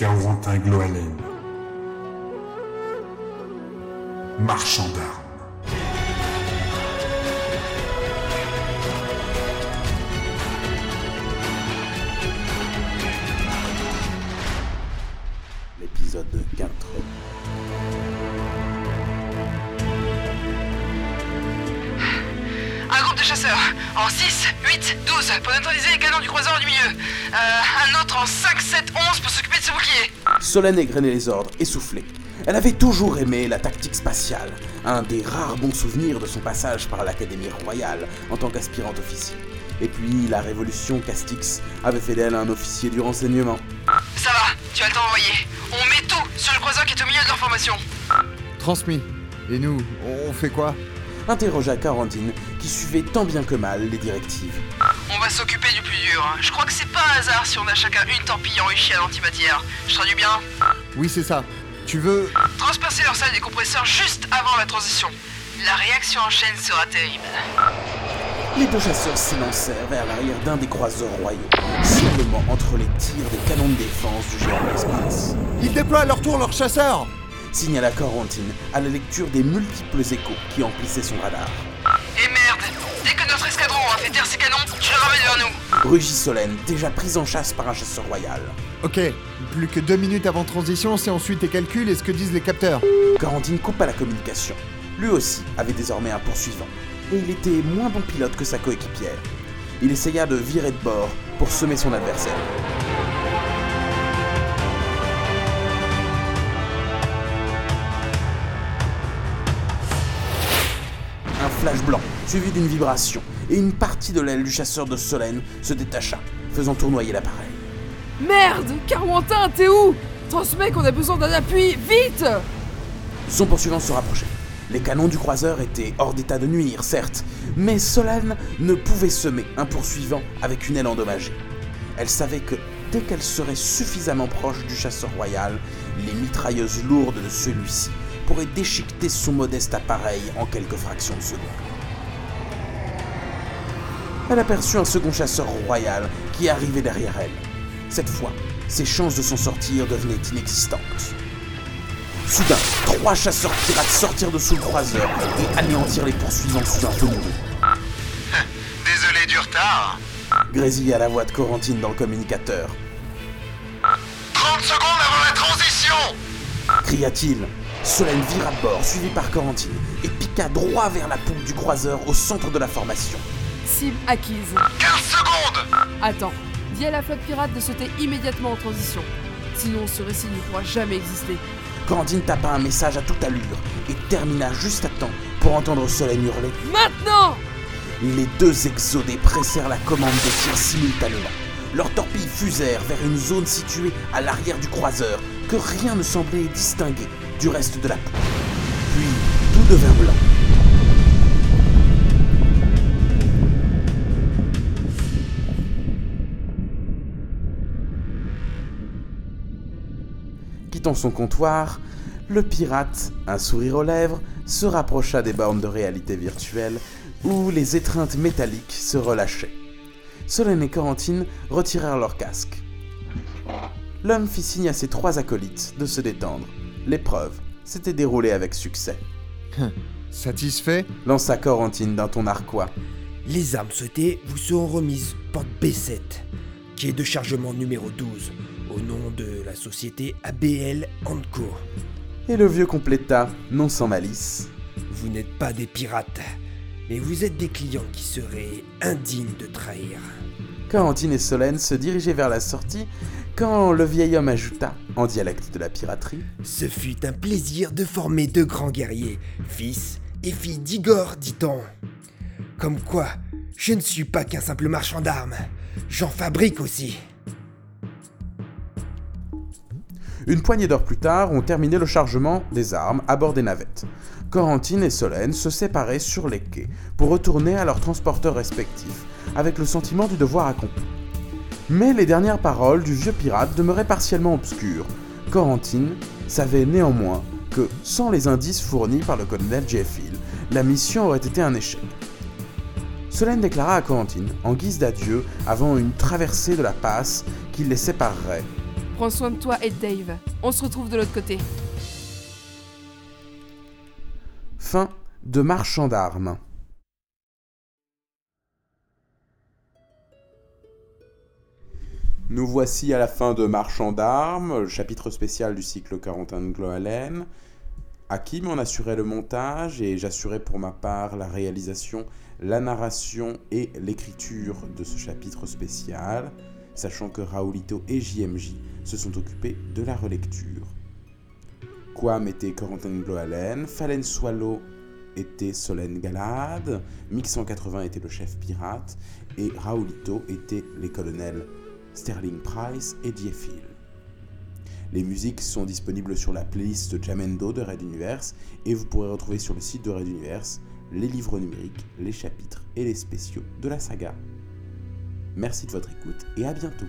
Carentin Gloalen. Marchand d'armes. De chasseurs en 6, 8, 12 pour neutraliser les canons du croiseur du milieu. Euh, un autre en 5, 7, 11 pour s'occuper de ce bouclier. Solène égrenait les ordres, essoufflée. Elle avait toujours aimé la tactique spatiale, un des rares bons souvenirs de son passage par l'Académie royale en tant qu'aspirante officier. Et puis la révolution Castix avait fait d'elle un officier du renseignement. Ça va, tu as le temps d'envoyer. On met tout sur le croiseur qui est au milieu de leur formation. Transmis. Et nous, on fait quoi? Interrogea Carantine, qui suivait tant bien que mal les directives. On va s'occuper du plus dur. hein. Je crois que c'est pas un hasard si on a chacun une torpille enrichie à l'antimatière. Je traduis bien Oui, c'est ça. Tu veux... Transpercer leur salle des compresseurs juste avant la transition. La réaction en chaîne sera terrible. Les deux chasseurs s'élancèrent vers l'arrière d'un des croiseurs royaux, simplement entre les tirs des canons de défense du géant de l'espace. Ils déploient à leur tour leurs chasseurs Signala Corentine à la lecture des multiples échos qui emplissaient son radar. Escadron aura fait taire ses canons, tu le ramènes vers nous. Rugit Solène, déjà prise en chasse par un chasseur royal. Ok, plus que deux minutes avant transition, c'est ensuite tes calculs et ce que disent les capteurs. Corentine coupa la communication. Lui aussi avait désormais un poursuivant, et il était moins bon pilote que sa coéquipière. Il essaya de virer de bord pour semer son adversaire. Un flash blanc, suivi d'une vibration, et une partie de l'aile du chasseur de Solène se détacha, faisant tournoyer l'appareil. Merde Carwantin, t'es où? Transmets qu'on a besoin d'un appui, vite Son poursuivant se rapprochait. Les canons du croiseur étaient hors d'état de nuire, certes, mais Solane ne pouvait semer un poursuivant avec une aile endommagée. Elle savait que dès qu'elle serait suffisamment proche du chasseur royal, les mitrailleuses lourdes de celui-ci pourraient déchiqueter son modeste appareil en quelques fractions de seconde. Elle aperçut un second chasseur royal qui arrivait derrière elle. Cette fois, ses chances de s'en sortir devenaient inexistantes. Soudain, trois chasseurs pirates sortirent de sous le croiseur et anéantirent les poursuivants sous un feu nouveau. Désolé du retard. Grésilla la voix de Corentine dans le communicateur. 30 secondes avant la transition Cria-t-il. Solène vira de bord, suivi par Corentine, et piqua droit vers la poupe du croiseur au centre de la formation. Cible acquise. 15 secondes Attends, dis à la flotte pirate de sauter immédiatement en transition. Sinon ce récit ne pourra jamais exister. Corentine tapa un message à toute allure et termina juste à temps pour entendre Solène hurler. Maintenant Les deux exodés pressèrent la commande de tir simultanément. Leurs torpilles fusèrent vers une zone située à l'arrière du croiseur que rien ne semblait distinguer du reste de la poupe. Puis tout devint blanc. Quittant son comptoir, le pirate, un sourire aux lèvres, se rapprocha des bornes de réalité virtuelle où les étreintes métalliques se relâchaient. Solène et Corentine retirèrent leurs casques. L'homme fit signe à ses trois acolytes de se détendre. L'épreuve s'était déroulée avec succès. Satisfait? Lança Corentine d'un ton narquois. Les armes souhaitées vous seront remises porte B7, qui est de chargement numéro 12, au nom de la société ABL Co. Et le vieux compléta, non sans malice. Vous n'êtes pas des pirates, mais vous êtes des clients qui seraient indignes de trahir. Corentine et Solène se dirigeaient vers la sortie quand le vieil homme ajouta, en dialecte de la piraterie, Ce fut un plaisir de former deux grands guerriers, fils et fille d'Igor, dit-on. Comme quoi, je ne suis pas qu'un simple marchand d'armes, j'en fabrique aussi. Une poignée d'heures plus tard, on terminait le chargement des armes à bord des navettes. Corentine et Solène se séparaient sur les quais pour retourner à leurs transporteurs respectifs, avec le sentiment du devoir accompli. Mais les dernières paroles du vieux pirate demeuraient partiellement obscures. Corentine savait néanmoins que, sans les indices fournis par le colonel Jeffil, la mission aurait été un échec. Solène déclara à Corentine, en guise d'adieu, avant une traversée de la passe qui les séparerait Prends soin de toi et de Dave. On se retrouve de l'autre côté. Fin de Marchand d'armes. Nous voici à la fin de Marchand d'armes, le chapitre spécial du cycle Quarantaine de Gloalen. Hakim en assurait le montage et j'assurais pour ma part la réalisation, la narration et l'écriture de ce chapitre spécial, sachant que Raoulito et JMJ se sont occupés de la relecture. Quam était Corentin Gloalen, Falen Swallow était Solène Galade, Mix 180 était le chef pirate et Raoulito était les colonels Sterling Price et Diefil. Les musiques sont disponibles sur la playlist Jamendo de Red Universe et vous pourrez retrouver sur le site de Red Universe les livres numériques, les chapitres et les spéciaux de la saga. Merci de votre écoute et à bientôt